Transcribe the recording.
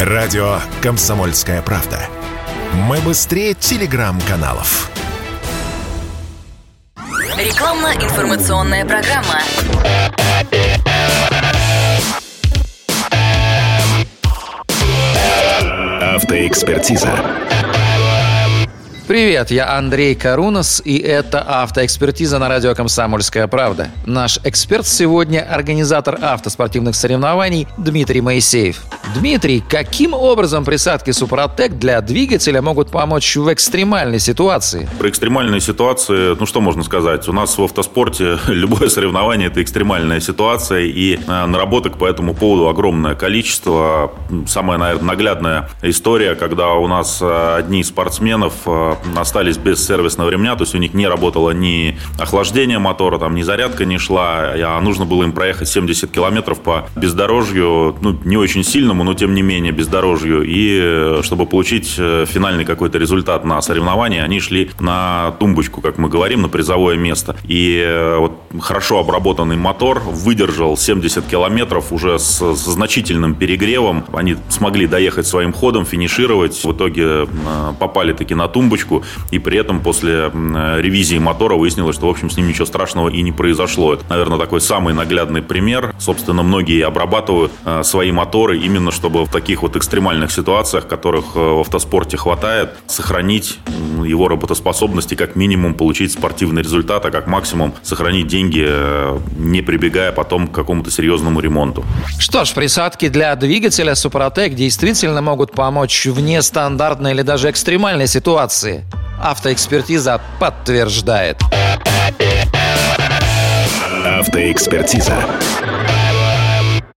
Радио «Комсомольская правда». Мы быстрее телеграм-каналов. Рекламно-информационная программа. Автоэкспертиза. Привет, я Андрей Карунас, и это автоэкспертиза на радио «Комсомольская правда». Наш эксперт сегодня – организатор автоспортивных соревнований Дмитрий Моисеев. Дмитрий, каким образом присадки Супротек для двигателя могут помочь в экстремальной ситуации? Про экстремальные ситуации, ну что можно сказать? У нас в автоспорте любое соревнование – это экстремальная ситуация, и э, наработок по этому поводу огромное количество. Самая, наверное, наглядная история, когда у нас э, одни из спортсменов э, остались без сервисного ремня, то есть у них не работало ни охлаждение мотора, там ни зарядка не шла, а нужно было им проехать 70 километров по бездорожью, ну, не очень сильному, но тем не менее бездорожью, и э, чтобы получить э, финальный какой-то результат на соревновании, они шли на тумбочку, как мы говорим, на призовое место. И э, вот хорошо обработанный мотор выдержал 70 километров уже с, с значительным перегревом. Они смогли доехать своим ходом, финишировать. В итоге попали таки на тумбочку и при этом после ревизии мотора выяснилось, что, в общем, с ним ничего страшного и не произошло. Это, наверное, такой самый наглядный пример. Собственно, многие обрабатывают свои моторы именно, чтобы в таких вот экстремальных ситуациях, которых э, в автоспорте хватает, сохранить его работоспособность и как минимум получить спортивный результат, а как максимум сохранить деньги, э, не прибегая потом к какому-то серьезному ремонту. Что ж, присадки для двигателя Супротек действительно могут помочь в нестандартной или даже экстремальной ситуации. Автоэкспертиза подтверждает. Автоэкспертиза.